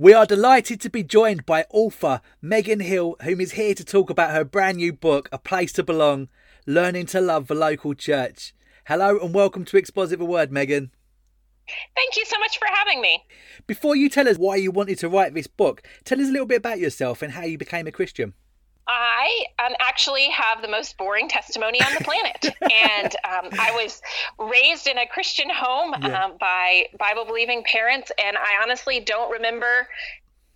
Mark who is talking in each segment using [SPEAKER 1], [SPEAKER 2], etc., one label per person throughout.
[SPEAKER 1] We are delighted to be joined by author Megan Hill, whom is here to talk about her brand new book, A Place to Belong Learning to Love the Local Church. Hello and welcome to Exposit the Word, Megan.
[SPEAKER 2] Thank you so much for having me.
[SPEAKER 1] Before you tell us why you wanted to write this book, tell us a little bit about yourself and how you became a Christian.
[SPEAKER 2] I um, actually have the most boring testimony on the planet. and um, I was raised in a Christian home yeah. um, by Bible believing parents. And I honestly don't remember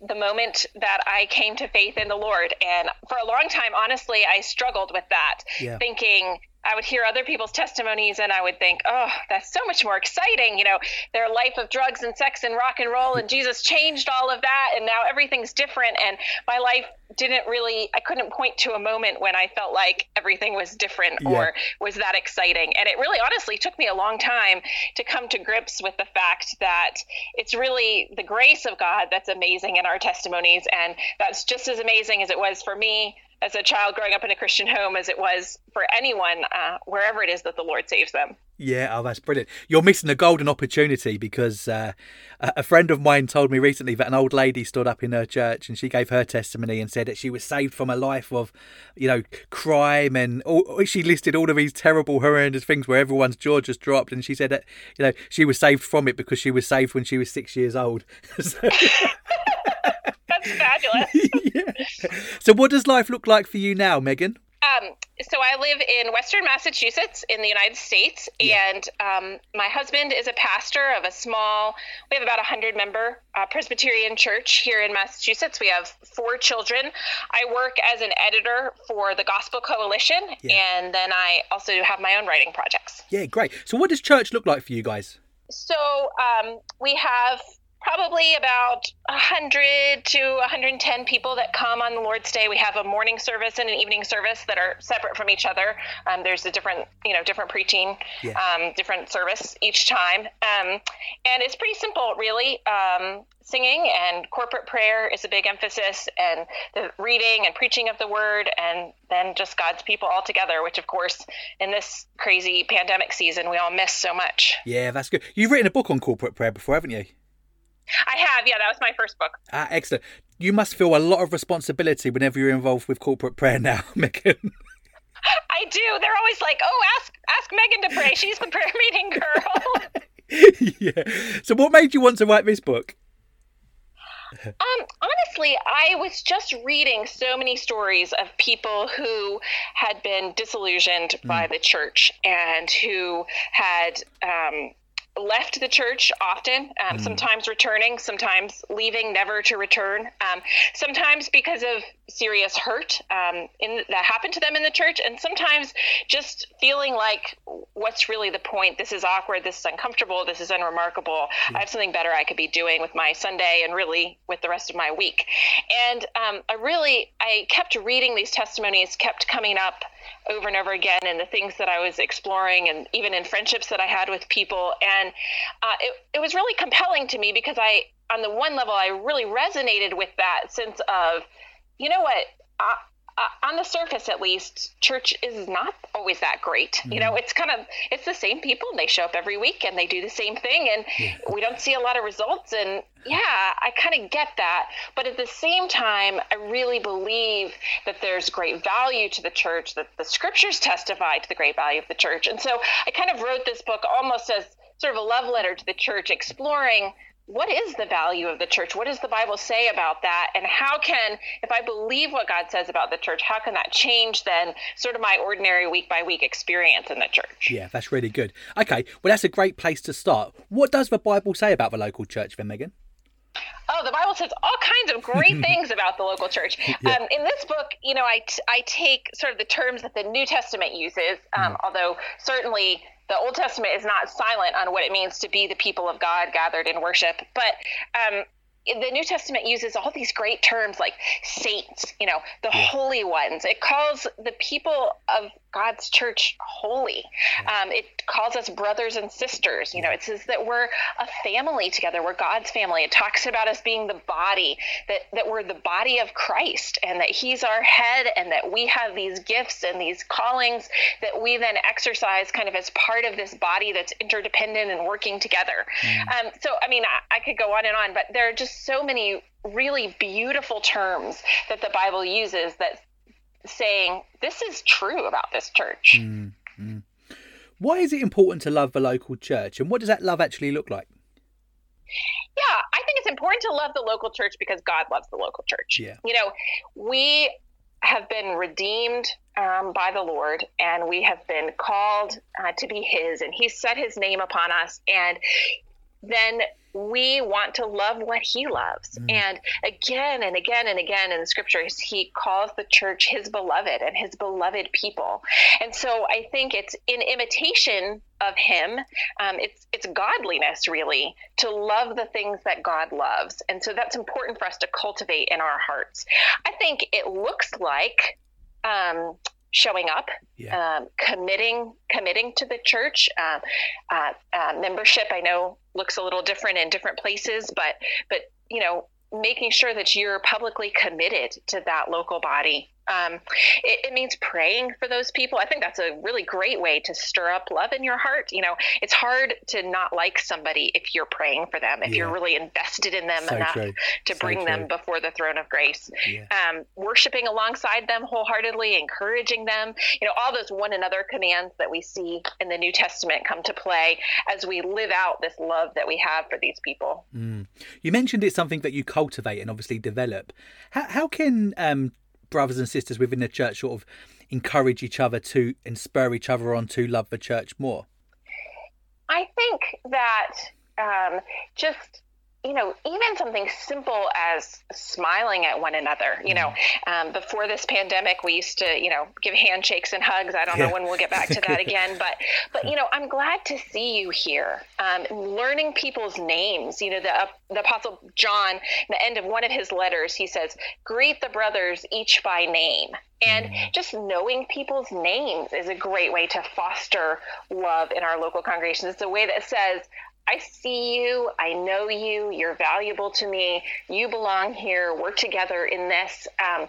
[SPEAKER 2] the moment that I came to faith in the Lord. And for a long time, honestly, I struggled with that, yeah. thinking, I would hear other people's testimonies and I would think, oh, that's so much more exciting. You know, their life of drugs and sex and rock and roll, and Jesus changed all of that, and now everything's different. And my life didn't really, I couldn't point to a moment when I felt like everything was different yeah. or was that exciting. And it really, honestly, took me a long time to come to grips with the fact that it's really the grace of God that's amazing in our testimonies. And that's just as amazing as it was for me as a child growing up in a Christian home as it was for anyone, uh, wherever it is that the Lord saves them.
[SPEAKER 1] Yeah, oh, that's brilliant. You're missing a golden opportunity because uh, a friend of mine told me recently that an old lady stood up in her church and she gave her testimony and said that she was saved from a life of, you know, crime and all, she listed all of these terrible, horrendous things where everyone's jaw just dropped. And she said that, you know, she was saved from it because she was saved when she was six years old. so,
[SPEAKER 2] fabulous.
[SPEAKER 1] yeah. So, what does life look like for you now, Megan?
[SPEAKER 2] Um, so I live in Western Massachusetts in the United States, yeah. and um, my husband is a pastor of a small. We have about a hundred member uh, Presbyterian church here in Massachusetts. We have four children. I work as an editor for the Gospel Coalition, yeah. and then I also have my own writing projects.
[SPEAKER 1] Yeah, great. So, what does church look like for you guys?
[SPEAKER 2] So um, we have probably about 100 to 110 people that come on the Lord's Day. We have a morning service and an evening service that are separate from each other. Um, there's a different, you know, different preaching, um, different service each time. Um, and it's pretty simple, really. Um, singing and corporate prayer is a big emphasis, and the reading and preaching of the word, and then just God's people all together, which, of course, in this crazy pandemic season, we all miss so much.
[SPEAKER 1] Yeah, that's good. You've written a book on corporate prayer before, haven't you?
[SPEAKER 2] I have, yeah. That was my first book.
[SPEAKER 1] Ah, excellent. You must feel a lot of responsibility whenever you're involved with corporate prayer now, Megan.
[SPEAKER 2] I do. They're always like, "Oh, ask ask Megan to pray. She's the prayer meeting girl."
[SPEAKER 1] yeah. So, what made you want to write this book?
[SPEAKER 2] Um, honestly, I was just reading so many stories of people who had been disillusioned mm. by the church and who had um, left the church often, um, mm. sometimes returning, sometimes leaving, never to return, um, sometimes because of serious hurt um, in, that happened to them in the church, and sometimes just feeling like, what's really the point? This is awkward, this is uncomfortable, this is unremarkable. Mm. I have something better I could be doing with my Sunday and really with the rest of my week. And um, I really, I kept reading these testimonies, kept coming up over and over again and the things that I was exploring and even in friendships that I had with people. And uh, it, it was really compelling to me because I, on the one level, I really resonated with that sense of, you know what, uh, on the surface at least church is not always that great mm-hmm. you know mm-hmm. it's kind of it's the same people and they show up every week and they do the same thing and yeah. we don't see a lot of results and yeah i kind of get that but at the same time i really believe that there's great value to the church that the scriptures testify to the great value of the church and so i kind of wrote this book almost as sort of a love letter to the church exploring what is the value of the church? What does the Bible say about that? And how can, if I believe what God says about the church, how can that change then sort of my ordinary week by week experience in the church?
[SPEAKER 1] Yeah, that's really good. Okay, well, that's a great place to start. What does the Bible say about the local church then, Megan?
[SPEAKER 2] Oh, the Bible says all kinds of great things about the local church. Yeah. Um, in this book, you know, I, t- I take sort of the terms that the New Testament uses, um, mm. although certainly the Old Testament is not silent on what it means to be the people of God gathered in worship. But um, the New Testament uses all these great terms like saints, you know, the yeah. holy ones. It calls the people of God's church holy. Um, it calls us brothers and sisters. You know, it says that we're a family together. We're God's family. It talks about us being the body, that, that we're the body of Christ and that He's our head and that we have these gifts and these callings that we then exercise kind of as part of this body that's interdependent and working together. Mm. Um, so, I mean, I, I could go on and on, but there are just so many really beautiful terms that the Bible uses that saying this is true about this church.
[SPEAKER 1] Mm-hmm. Why is it important to love the local church, and what does that love actually look like?
[SPEAKER 2] Yeah, I think it's important to love the local church because God loves the local church.
[SPEAKER 1] Yeah.
[SPEAKER 2] You know, we have been redeemed um, by the Lord and we have been called uh, to be His, and He set His name upon us. And then we want to love what he loves. Mm. And again and again and again in the scriptures, he calls the church his beloved and his beloved people. And so I think it's in imitation of him. Um, it's it's godliness really to love the things that God loves, and so that's important for us to cultivate in our hearts. I think it looks like um, showing up, yeah. um, committing, committing to the church. Uh, uh, uh, membership, I know, looks a little different in different places, but but you know, making sure that you're publicly committed to that local body um, it, it, means praying for those people. I think that's a really great way to stir up love in your heart. You know, it's hard to not like somebody if you're praying for them, if yeah. you're really invested in them so enough true. to so bring true. them before the throne of grace. Yeah. Um, worshiping alongside them wholeheartedly, encouraging them. You know, all those one another commands that we see in the New Testament come to play as we live out this love that we have for these people.
[SPEAKER 1] Mm. You mentioned it's something that you cultivate and obviously develop. How, how can um, brothers and sisters within the church sort of encourage each other to and spur each other on to love the church more?
[SPEAKER 2] I think that um, just you know, even something simple as smiling at one another. You know, mm-hmm. um, before this pandemic, we used to, you know, give handshakes and hugs. I don't yeah. know when we'll get back to that again, but, but you know, I'm glad to see you here. Um, learning people's names. You know, the uh, the Apostle John, the end of one of his letters, he says, "Greet the brothers each by name." And mm-hmm. just knowing people's names is a great way to foster love in our local congregations. It's a way that says, I see you. I know you. You're valuable to me. You belong here. We're together in this. Um,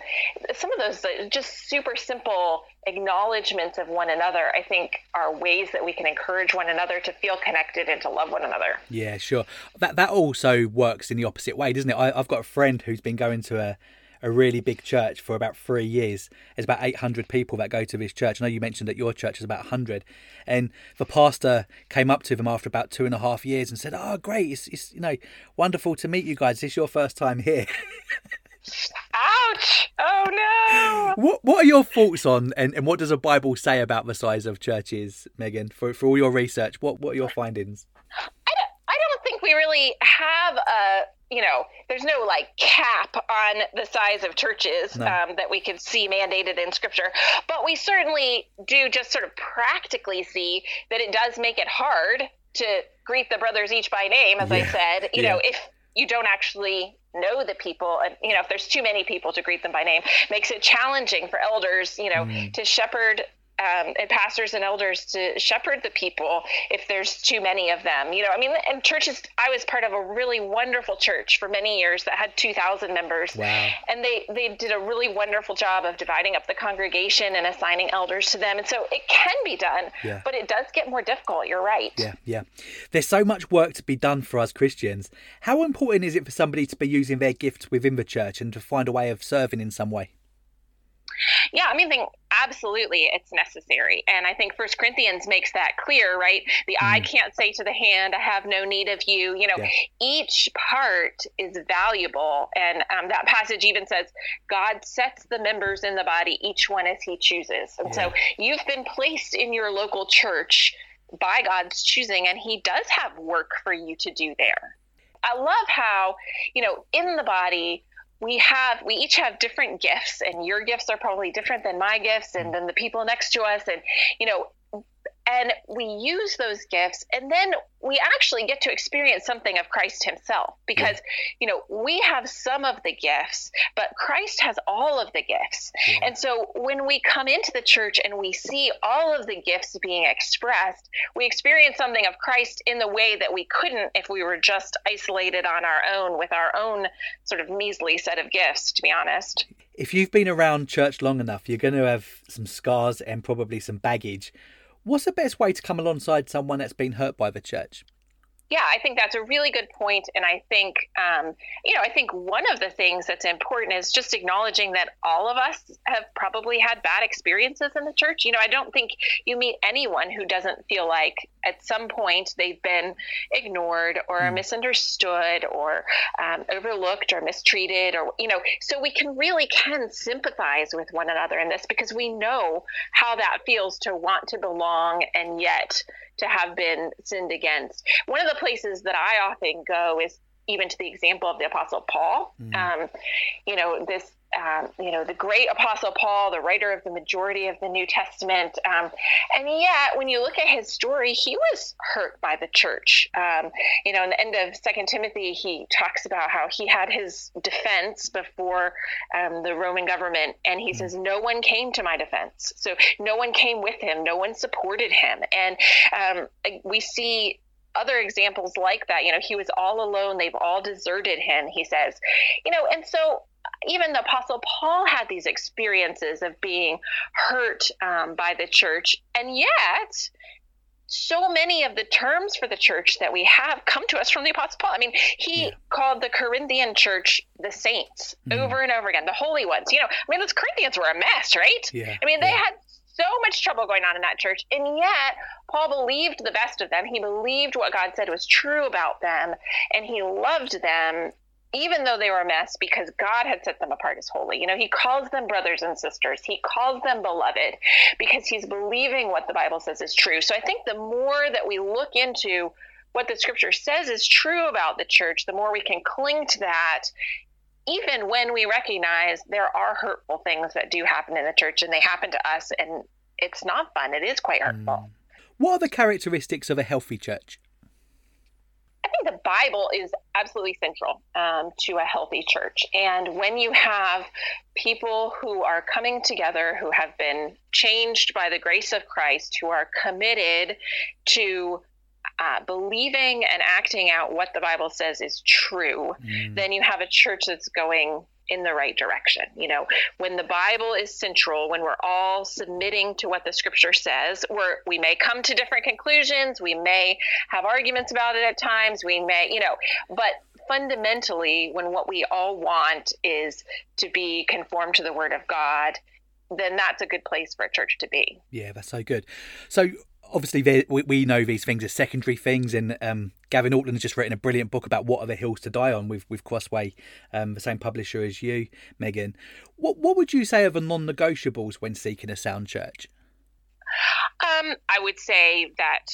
[SPEAKER 2] some of those just super simple acknowledgments of one another, I think, are ways that we can encourage one another to feel connected and to love one another.
[SPEAKER 1] Yeah, sure. That that also works in the opposite way, doesn't it? I, I've got a friend who's been going to a a really big church for about three years. There's about 800 people that go to this church. I know you mentioned that your church is about 100. And the pastor came up to them after about two and a half years and said, Oh, great. It's, it's you know, wonderful to meet you guys. This is your first time here.
[SPEAKER 2] Ouch! Oh no!
[SPEAKER 1] What What are your thoughts on and, and what does the Bible say about the size of churches, Megan? For for all your research, what what are your findings?
[SPEAKER 2] I don't, I don't think we really have a you know, there's no like cap on the size of churches no. um, that we can see mandated in scripture. But we certainly do just sort of practically see that it does make it hard to greet the brothers each by name, as yeah. I said. You yeah. know, if you don't actually know the people and you know if there's too many people to greet them by name makes it challenging for elders you know mm. to shepherd um, and pastors and elders to shepherd the people if there's too many of them. You know, I mean, and churches, I was part of a really wonderful church for many years that had 2,000 members.
[SPEAKER 1] Wow.
[SPEAKER 2] And they, they did a really wonderful job of dividing up the congregation and assigning elders to them. And so it can be done, yeah. but it does get more difficult. You're right.
[SPEAKER 1] Yeah, yeah. There's so much work to be done for us Christians. How important is it for somebody to be using their gifts within the church and to find a way of serving in some way?
[SPEAKER 2] Yeah, I mean, think absolutely it's necessary. And I think First Corinthians makes that clear, right? The mm. eye can't say to the hand, I have no need of you. You know, yeah. each part is valuable. And um, that passage even says, God sets the members in the body, each one as he chooses. And yeah. so you've been placed in your local church by God's choosing, and he does have work for you to do there. I love how, you know, in the body, we have we each have different gifts and your gifts are probably different than my gifts and mm. then the people next to us. And you know and we use those gifts and then we actually get to experience something of Christ himself because yeah. you know we have some of the gifts but Christ has all of the gifts yeah. and so when we come into the church and we see all of the gifts being expressed we experience something of Christ in the way that we couldn't if we were just isolated on our own with our own sort of measly set of gifts to be honest
[SPEAKER 1] if you've been around church long enough you're going to have some scars and probably some baggage What's the best way to come alongside someone that's been hurt by the church?
[SPEAKER 2] Yeah, I think that's a really good point, and I think um, you know I think one of the things that's important is just acknowledging that all of us have probably had bad experiences in the church. You know, I don't think you meet anyone who doesn't feel like at some point they've been ignored or mm. misunderstood or um, overlooked or mistreated or you know. So we can really can sympathize with one another in this because we know how that feels to want to belong and yet to have been sinned against. One of the places that I often go is even to the example of the Apostle Paul. Mm. Um, you know, this, um, you know, the great Apostle Paul, the writer of the majority of the New Testament. Um, and yet, when you look at his story, he was hurt by the church. Um, you know, in the end of Second Timothy, he talks about how he had his defense before um, the Roman government, and he mm. says, "No one came to my defense." So no one came with him. No one supported him, and um, we see other examples like that. You know, he was all alone. They've all deserted him, he says. You know, and so even the apostle paul had these experiences of being hurt um, by the church and yet so many of the terms for the church that we have come to us from the apostle paul i mean he yeah. called the corinthian church the saints mm-hmm. over and over again the holy ones you know i mean those corinthians were a mess right
[SPEAKER 1] yeah.
[SPEAKER 2] i mean they
[SPEAKER 1] yeah.
[SPEAKER 2] had so much trouble going on in that church. And yet, Paul believed the best of them. He believed what God said was true about them, and he loved them even though they were a mess because God had set them apart as holy. You know, he calls them brothers and sisters. He calls them beloved because he's believing what the Bible says is true. So I think the more that we look into what the scripture says is true about the church, the more we can cling to that even when we recognize there are hurtful things that do happen in the church and they happen to us and it's not fun it is quite hurtful mm.
[SPEAKER 1] what are the characteristics of a healthy church
[SPEAKER 2] think the Bible is absolutely central um, to a healthy church. And when you have people who are coming together, who have been changed by the grace of Christ, who are committed to uh, believing and acting out what the Bible says is true, mm. then you have a church that's going in the right direction. You know, when the Bible is central, when we're all submitting to what the scripture says, we're, we may come to different conclusions, we may have arguments about it at times, we may, you know, but fundamentally, when what we all want is to be conformed to the word of God, then that's a good place for a church to be.
[SPEAKER 1] Yeah, that's so good. So obviously we know these things are secondary things and um, gavin ortlund has just written a brilliant book about what are the hills to die on with, with crossway um, the same publisher as you megan. What, what would you say are the non-negotiables when seeking a sound church?
[SPEAKER 2] Um, i would say that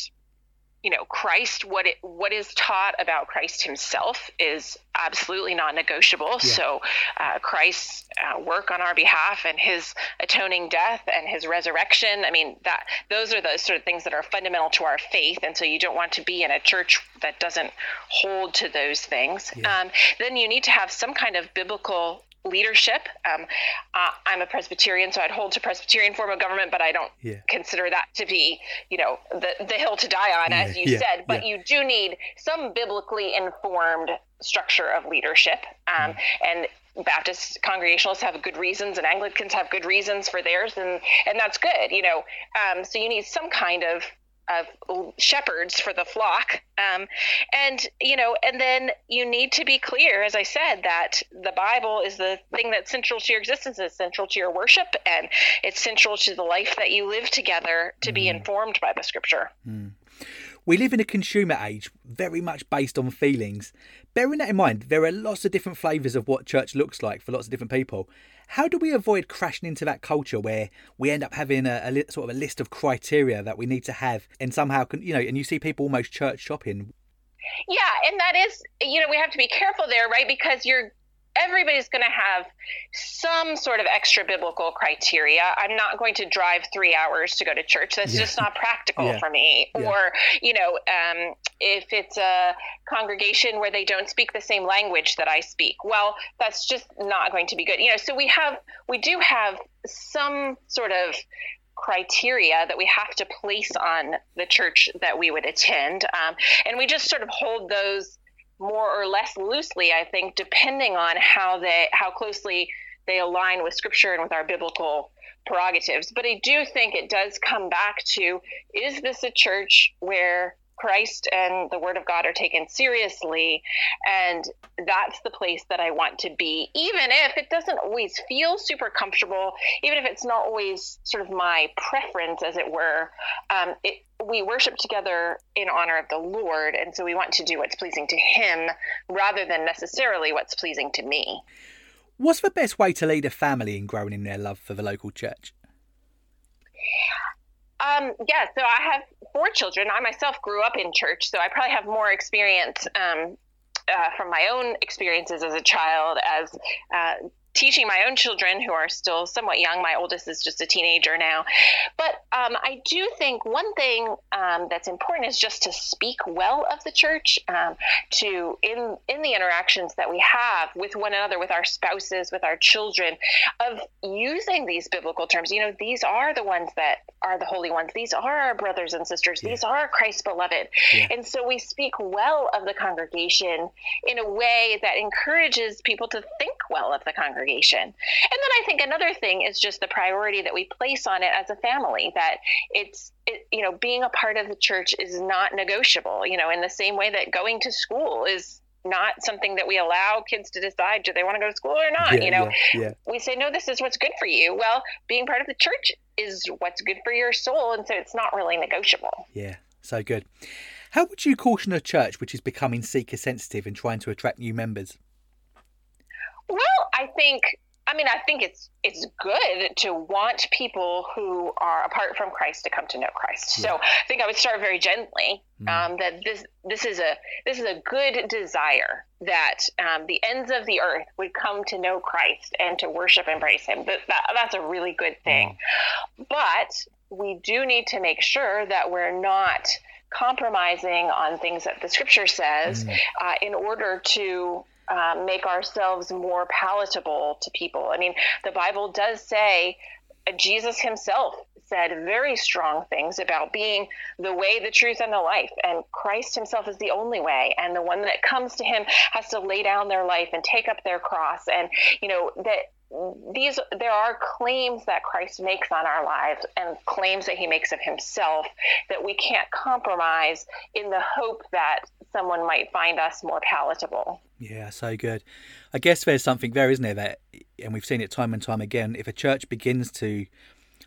[SPEAKER 2] you know Christ what it what is taught about Christ himself is absolutely non-negotiable yeah. so uh, Christ's uh, work on our behalf and his atoning death and his resurrection I mean that those are the sort of things that are fundamental to our faith and so you don't want to be in a church that doesn't hold to those things yeah. um, then you need to have some kind of biblical leadership. Um, uh, I'm a Presbyterian, so I'd hold to Presbyterian form of government, but I don't yeah. consider that to be, you know, the, the hill to die on, as you yeah. said. But yeah. you do need some biblically informed structure of leadership. Um, mm. And Baptist Congregationalists have good reasons, and Anglicans have good reasons for theirs, and and that's good, you know. Um, so you need some kind of of shepherds for the flock um, and you know and then you need to be clear as i said that the bible is the thing that's central to your existence it's central to your worship and it's central to the life that you live together to mm. be informed by the scripture
[SPEAKER 1] mm. We live in a consumer age very much based on feelings. Bearing that in mind, there are lots of different flavours of what church looks like for lots of different people. How do we avoid crashing into that culture where we end up having a, a sort of a list of criteria that we need to have and somehow, you know, and you see people almost church shopping
[SPEAKER 2] yeah, and that is, you know, we have to be careful there, right? Because you're everybody's going to have some sort of extra biblical criteria. I'm not going to drive three hours to go to church. That's yeah. just not practical yeah. for me. Yeah. Or, you know, um, if it's a congregation where they don't speak the same language that I speak, well, that's just not going to be good. You know, so we have, we do have some sort of criteria that we have to place on the church that we would attend. Um, and we just sort of hold those more or less loosely, I think, depending on how they how closely they align with scripture and with our biblical prerogatives. But I do think it does come back to is this a church where Christ and the Word of God are taken seriously. And that's the place that I want to be, even if it doesn't always feel super comfortable, even if it's not always sort of my preference, as it were. Um, it, we worship together in honor of the Lord. And so we want to do what's pleasing to Him rather than necessarily what's pleasing to me.
[SPEAKER 1] What's the best way to lead a family in growing in their love for the local church?
[SPEAKER 2] Um, yeah, so I have four children. I myself grew up in church, so I probably have more experience um, uh, from my own experiences as a child as uh, teaching my own children who are still somewhat young. My oldest is just a teenager now. But um, I do think one thing um, that's important is just to speak well of the church, um, to in in the interactions that we have with one another, with our spouses, with our children, of using these biblical terms. You know, these are the ones that are the holy ones. These are our brothers and sisters. Yeah. These are Christ's beloved. Yeah. And so we speak well of the congregation in a way that encourages people to think well of the congregation congregation. And then I think another thing is just the priority that we place on it as a family that it's it, you know being a part of the church is not negotiable, you know, in the same way that going to school is not something that we allow kids to decide do they want to go to school or not yeah, you know? yeah, yeah. we say no this is what's good for you. Well being part of the church is what's good for your soul and so it's not really negotiable.
[SPEAKER 1] Yeah so good. How would you caution a church which is becoming seeker sensitive and trying to attract new members
[SPEAKER 2] well, I think I mean, I think it's it's good to want people who are apart from Christ to come to know Christ. Yeah. So I think I would start very gently. Mm. Um, that this this is a this is a good desire that um, the ends of the earth would come to know Christ and to worship and praise Him. That, that that's a really good thing. Mm. But we do need to make sure that we're not compromising on things that the Scripture says mm. uh, in order to um, make ourselves more palatable to people. I mean, the Bible does say uh, Jesus himself said very strong things about being the way, the truth, and the life. And Christ himself is the only way. And the one that comes to him has to lay down their life and take up their cross. And, you know, that Mm-hmm. these there are claims that Christ makes on our lives and claims that he makes of himself that we can't compromise in the hope that someone might find us more palatable.
[SPEAKER 1] Yeah, so good. I guess there's something there, isn't there, that and we've seen it time and time again, if a church begins to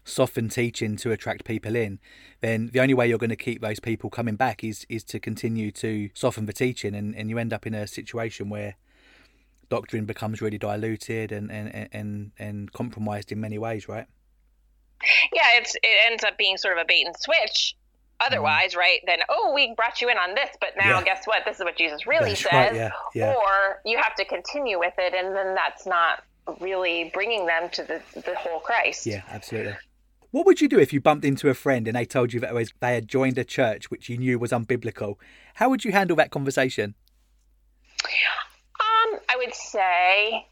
[SPEAKER 1] soften teaching to attract people in, then the only way you're going to keep those people coming back is is to continue to soften the teaching and, and you end up in a situation where doctrine becomes really diluted and and and, and compromised in many ways, right?
[SPEAKER 2] Yeah, it's it ends up being sort of a bait and switch. Otherwise, mm. right? Then oh, we brought you in on this, but now yeah. guess what? This is what Jesus really that's says. Right, yeah, yeah. Or you have to continue with it, and then that's not really bringing them to the the whole Christ.
[SPEAKER 1] Yeah, absolutely. What would you do if you bumped into a friend and they told you that they had joined a church which you knew was unbiblical? How would you handle that conversation?
[SPEAKER 2] I would say,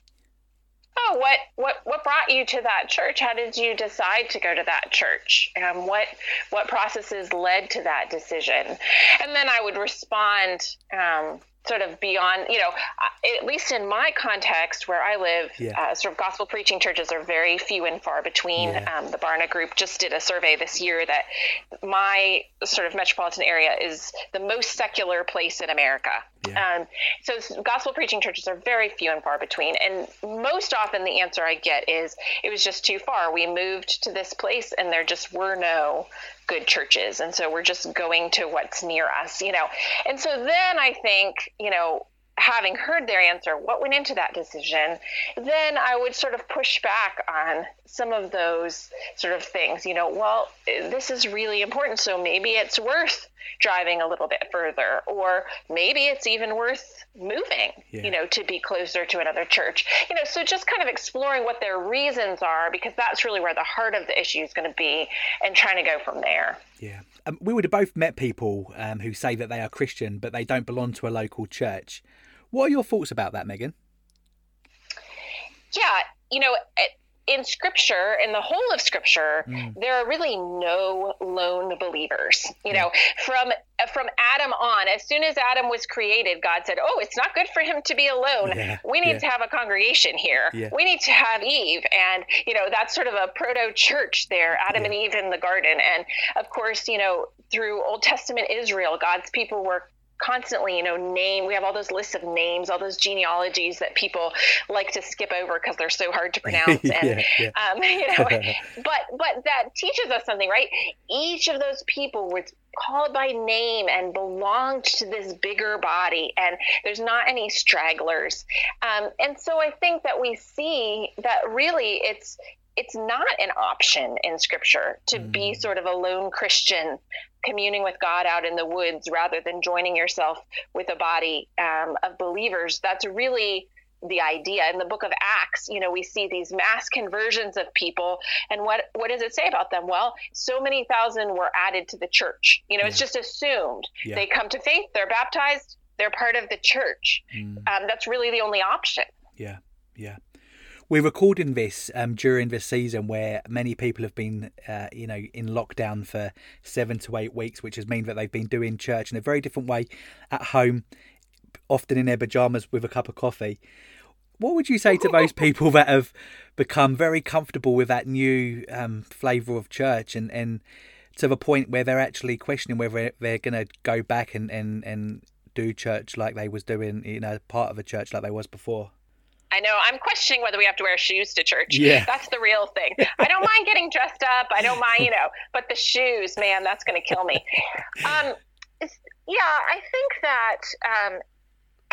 [SPEAKER 2] oh, what what what brought you to that church? How did you decide to go to that church? Um, what what processes led to that decision? And then I would respond. Um, sort of beyond, you know, at least in my context where I live, yeah. uh, sort of gospel preaching churches are very few and far between. Yeah. Um, the Barna Group just did a survey this year that my sort of metropolitan area is the most secular place in America. Yeah. Um, so gospel preaching churches are very few and far between. And most often the answer I get is it was just too far. We moved to this place and there just were no good churches. And so we're just going to what's near us, you know. And so then I think, you know, having heard their answer, what went into that decision, then I would sort of push back on some of those sort of things. You know, well, this is really important, so maybe it's worth driving a little bit further, or maybe it's even worth moving, yeah. you know, to be closer to another church. You know, so just kind of exploring what their reasons are, because that's really where the heart of the issue is going to be, and trying to go from there.
[SPEAKER 1] Yeah. Um, we would have both met people um, who say that they are Christian, but they don't belong to a local church. What are your thoughts about that, Megan?
[SPEAKER 2] Yeah, you know, in scripture in the whole of scripture mm. there are really no lone believers you know from from adam on as soon as adam was created god said oh it's not good for him to be alone yeah. we need yeah. to have a congregation here we need to have eve and you know that's sort of a proto church there adam and eve in the garden and of course you know through Old Testament Israel, God's people were constantly, you know, name. We have all those lists of names, all those genealogies that people like to skip over because they're so hard to pronounce. And yeah, yeah. Um, you know, but but that teaches us something, right? Each of those people was called by name and belonged to this bigger body, and there's not any stragglers. Um, and so I think that we see that really it's it's not an option in scripture to mm. be sort of a lone Christian communing with God out in the woods rather than joining yourself with a body um, of believers. That's really the idea in the book of acts you know we see these mass conversions of people and what what does it say about them well so many thousand were added to the church you know yeah. it's just assumed yeah. they come to faith they're baptized they're part of the church mm. um, that's really the only option
[SPEAKER 1] yeah yeah we're recording this um, during this season where many people have been, uh, you know, in lockdown for seven to eight weeks, which has meant that they've been doing church in a very different way at home, often in their pajamas with a cup of coffee. What would you say to those people that have become very comfortable with that new um, flavour of church and, and to the point where they're actually questioning whether they're going to go back and, and, and do church like they was doing, you know, part of a church like they was before?
[SPEAKER 2] I know. I'm questioning whether we have to wear shoes to church. Yeah. That's the real thing. I don't mind getting dressed up. I don't mind, you know, but the shoes, man, that's going to kill me. Um, yeah, I think that um,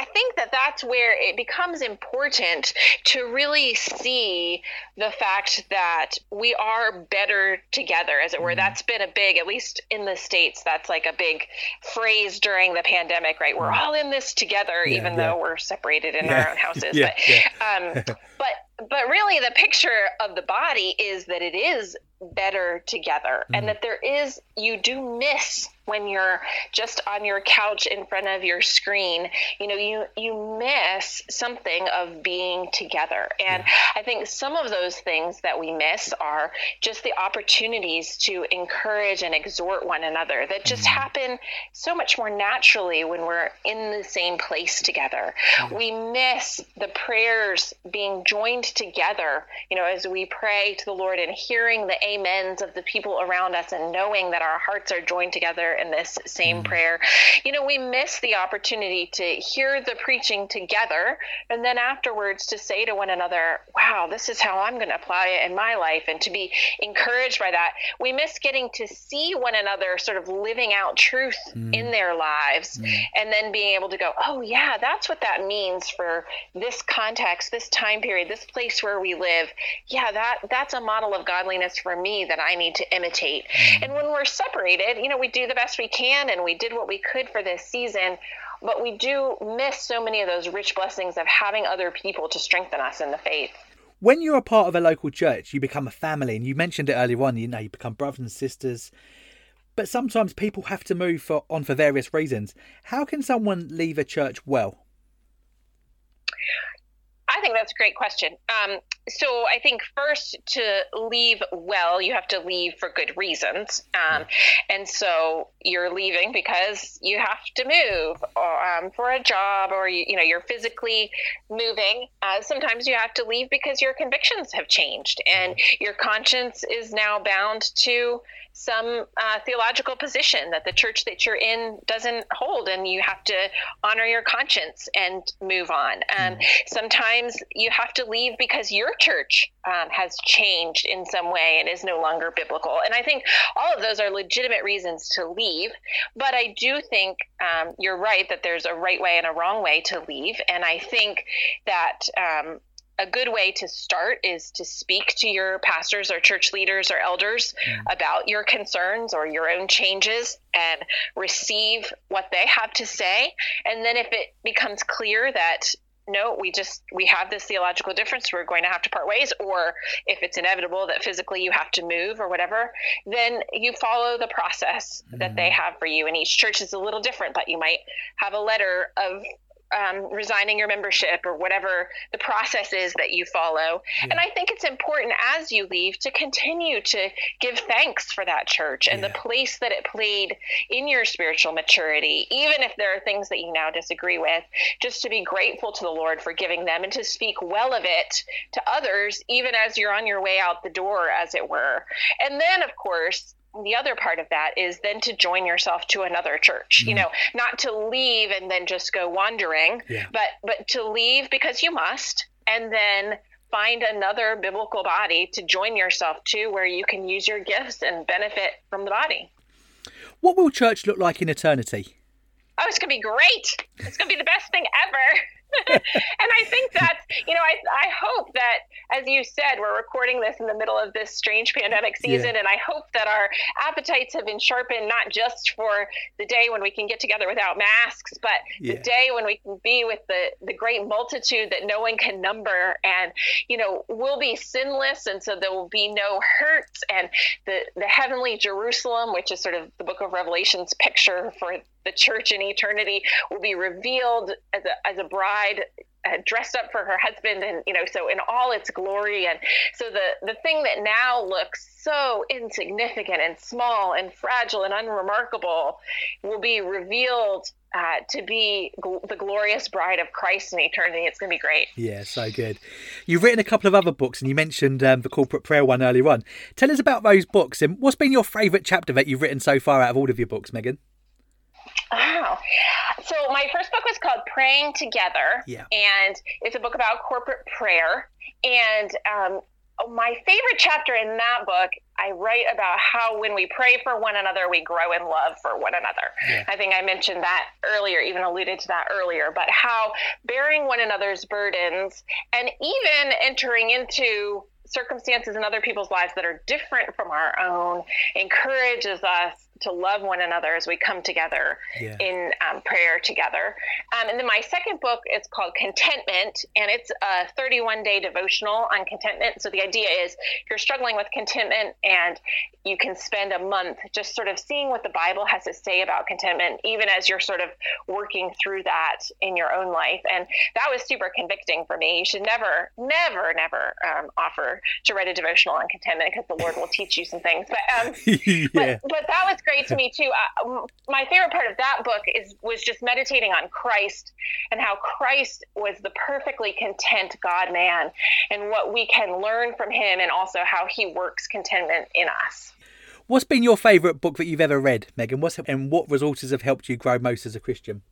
[SPEAKER 2] I think that that's where it becomes important to really see the fact that we are better together, as it were. Mm-hmm. That's been a big, at least in the States, that's like a big phrase during the pandemic, right? We're mm-hmm. all in this together, yeah, even yeah. though we're separated in yeah. our own houses. but, um, but, but really, the picture of the body is that it is better together mm-hmm. and that there is, you do miss when you're just on your couch in front of your screen you know you you miss something of being together. And i think some of those things that we miss are just the opportunities to encourage and exhort one another that just mm-hmm. happen so much more naturally when we're in the same place together. We miss the prayers being joined together you know as we pray to the lord and hearing the amens of the people around us and knowing that our hearts are joined together in this same mm. prayer. You know, we miss the opportunity to hear the preaching together and then afterwards to say to one another, wow, this is how I'm going to apply it in my life and to be encouraged by that. We miss getting to see one another sort of living out truth mm. in their lives mm. and then being able to go, oh, yeah, that's what that means for this context, this time period, this place where we live. Yeah, that that's a model of godliness for me that I need to imitate. Mm. And when we're separated, you know, we do the best we can and we did what we could for this season. But we do miss so many of those rich blessings of having other people to strengthen us in the faith.
[SPEAKER 1] When you're a part of a local church you become a family and you mentioned it earlier on you know you become brothers and sisters. But sometimes people have to move for, on for various reasons. How can someone leave a church well?
[SPEAKER 2] I think that's a great question. Um, so I think first to leave well, you have to leave for good reasons, um, and so you're leaving because you have to move or, um, for a job, or you, you know you're physically moving. Uh, sometimes you have to leave because your convictions have changed, and your conscience is now bound to some uh, theological position that the church that you're in doesn't hold, and you have to honor your conscience and move on. Um, mm. Sometimes you have to leave because your church um, has changed in some way and is no longer biblical. And I think all of those are legitimate reasons to leave. But I do think um, you're right that there's a right way and a wrong way to leave. And I think that um, a good way to start is to speak to your pastors or church leaders or elders mm. about your concerns or your own changes and receive what they have to say. And then if it becomes clear that no, we just we have this theological difference. We're going to have to part ways, or if it's inevitable that physically you have to move or whatever, then you follow the process mm. that they mm. have for you. And each church is a little different, but you might have a letter of um, resigning your membership or whatever the process is that you follow. Yeah. And I think it's important as you leave to continue to give thanks for that church and yeah. the place that it played in your spiritual maturity, even if there are things that you now disagree with, just to be grateful to the Lord for giving them and to speak well of it to others, even as you're on your way out the door, as it were. And then, of course, the other part of that is then to join yourself to another church. Mm. You know, not to leave and then just go wandering, yeah. but but to leave because you must, and then find another biblical body to join yourself to where you can use your gifts and benefit from the body.
[SPEAKER 1] What will church look like in eternity?
[SPEAKER 2] Oh, it's going to be great. It's going to be the best thing ever. and I think that's, you know, I, I hope that, as you said, we're recording this in the middle of this strange pandemic season. Yeah. And I hope that our appetites have been sharpened, not just for the day when we can get together without masks, but yeah. the day when we can be with the, the great multitude that no one can number. And, you know, we'll be sinless. And so there will be no hurts. And the, the heavenly Jerusalem, which is sort of the book of Revelation's picture for the church in eternity, will be revealed as a, as a bride uh, dressed up for her husband and you know so in all its glory and so the the thing that now looks so insignificant and small and fragile and unremarkable will be revealed uh, to be gl- the glorious bride of Christ in eternity. It's going to be great.
[SPEAKER 1] Yeah, so good. You've written a couple of other books, and you mentioned um, the corporate prayer one earlier on. Tell us about those books, and what's been your favourite chapter that you've written so far out of all of your books, Megan?
[SPEAKER 2] Wow. So my first book was called Praying Together.
[SPEAKER 1] Yeah.
[SPEAKER 2] And it's a book about corporate prayer. And um, my favorite chapter in that book, I write about how when we pray for one another, we grow in love for one another. Yeah. I think I mentioned that earlier, even alluded to that earlier, but how bearing one another's burdens and even entering into circumstances in other people's lives that are different from our own encourages us to love one another as we come together yeah. in um, prayer together. Um, and then my second book is called Contentment, and it's a 31 day devotional on contentment. So the idea is if you're struggling with contentment and you can spend a month just sort of seeing what the Bible has to say about contentment, even as you're sort of working through that in your own life. And that was super convicting for me. You should never, never, never um, offer to write a devotional on contentment because the Lord will teach you some things. But, um, yeah. but, but that was great to me too. Uh, my favorite part of that book is was just meditating on Christ and how Christ was the perfectly content God man, and what we can learn from him, and also how he works contentment in us.
[SPEAKER 1] What's been your favourite book that you've ever read, Megan? What's and what resources have helped you grow most as a Christian?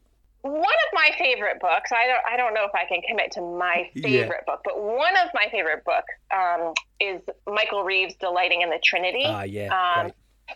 [SPEAKER 2] One of my favorite books. I don't. I don't know if I can commit to my favorite yeah. book, but one of my favorite book um, is Michael Reeves' "Delighting in the Trinity."
[SPEAKER 1] Ah, yeah. Um,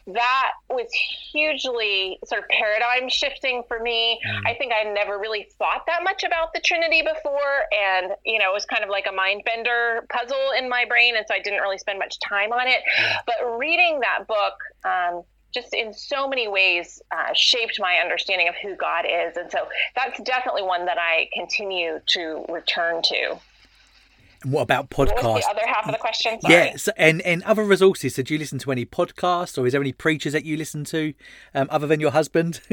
[SPEAKER 2] that was hugely sort of paradigm shifting for me. Mm. I think I never really thought that much about the Trinity before. And, you know, it was kind of like a mind bender puzzle in my brain. And so I didn't really spend much time on it. Yeah. But reading that book, um, just in so many ways uh, shaped my understanding of who God is. And so that's definitely one that I continue to return to.
[SPEAKER 1] And what about podcasts? What
[SPEAKER 2] the other half of the question. Sorry.
[SPEAKER 1] Yes, and and other resources. So, do you listen to any podcasts, or is there any preachers that you listen to, um, other than your husband?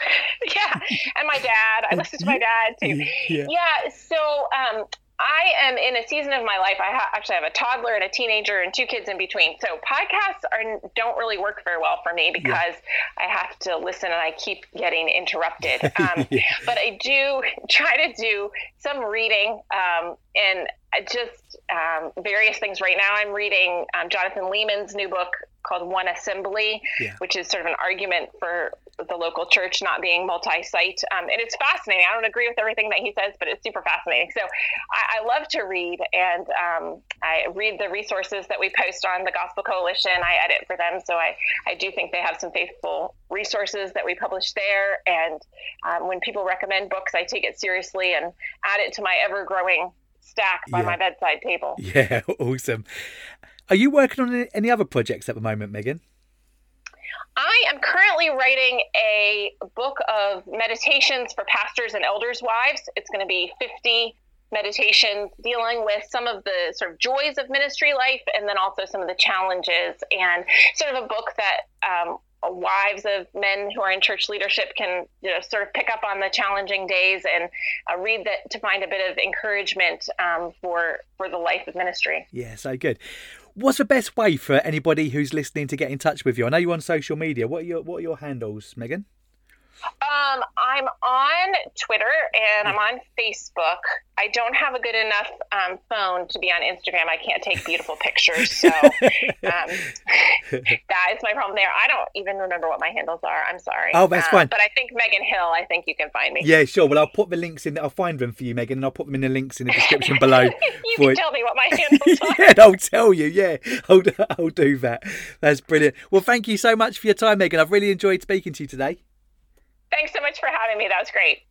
[SPEAKER 2] yeah, and my dad. I listen to my dad too. Yeah. yeah so, um, I am in a season of my life. I ha- actually have a toddler and a teenager and two kids in between. So podcasts are don't really work very well for me because yeah. I have to listen and I keep getting interrupted. Um, yeah. But I do try to do some reading um, and just um, various things. Right now, I'm reading um, Jonathan Leeman's new book called One Assembly, yeah. which is sort of an argument for the local church not being multi-site. Um, and it's fascinating. I don't agree with everything that he says, but it's super fascinating. So I, I love to read, and um, I read the resources that we post on the Gospel Coalition. I edit for them, so I, I do think they have some faithful resources that we publish there. And um, when people recommend books, I take it seriously and add it to my ever-growing stack by yeah. my bedside table.
[SPEAKER 1] Yeah, awesome. Are you working on any other projects at the moment, Megan?
[SPEAKER 2] I am currently writing a book of meditations for pastors and elders' wives. It's going to be 50 meditations dealing with some of the sort of joys of ministry life and then also some of the challenges, and sort of a book that um, wives of men who are in church leadership can you know sort of pick up on the challenging days and uh, read that to find a bit of encouragement um, for for the life of ministry.
[SPEAKER 1] Yeah, so good. What's the best way for anybody who's listening to get in touch with you? I know you're on social media. What are your what are your handles, Megan?
[SPEAKER 2] Um, I'm on Twitter and I'm on Facebook. I don't have a good enough um, phone to be on Instagram. I can't take beautiful pictures, so um, that is my problem there. I don't even remember what my handles are. I'm sorry.
[SPEAKER 1] Oh, that's
[SPEAKER 2] Um,
[SPEAKER 1] fine.
[SPEAKER 2] But I think Megan Hill. I think you can find me.
[SPEAKER 1] Yeah, sure. Well, I'll put the links in. There, I'll find them for you, Megan, and I'll put them in the links in the description below.
[SPEAKER 2] you can tell me what my handles are.
[SPEAKER 1] yeah, I'll tell you. Yeah, I'll, I'll do that. That's brilliant. Well, thank you so much for your time, Megan. I've really enjoyed speaking to you today.
[SPEAKER 2] Thanks so much for having me. That was great.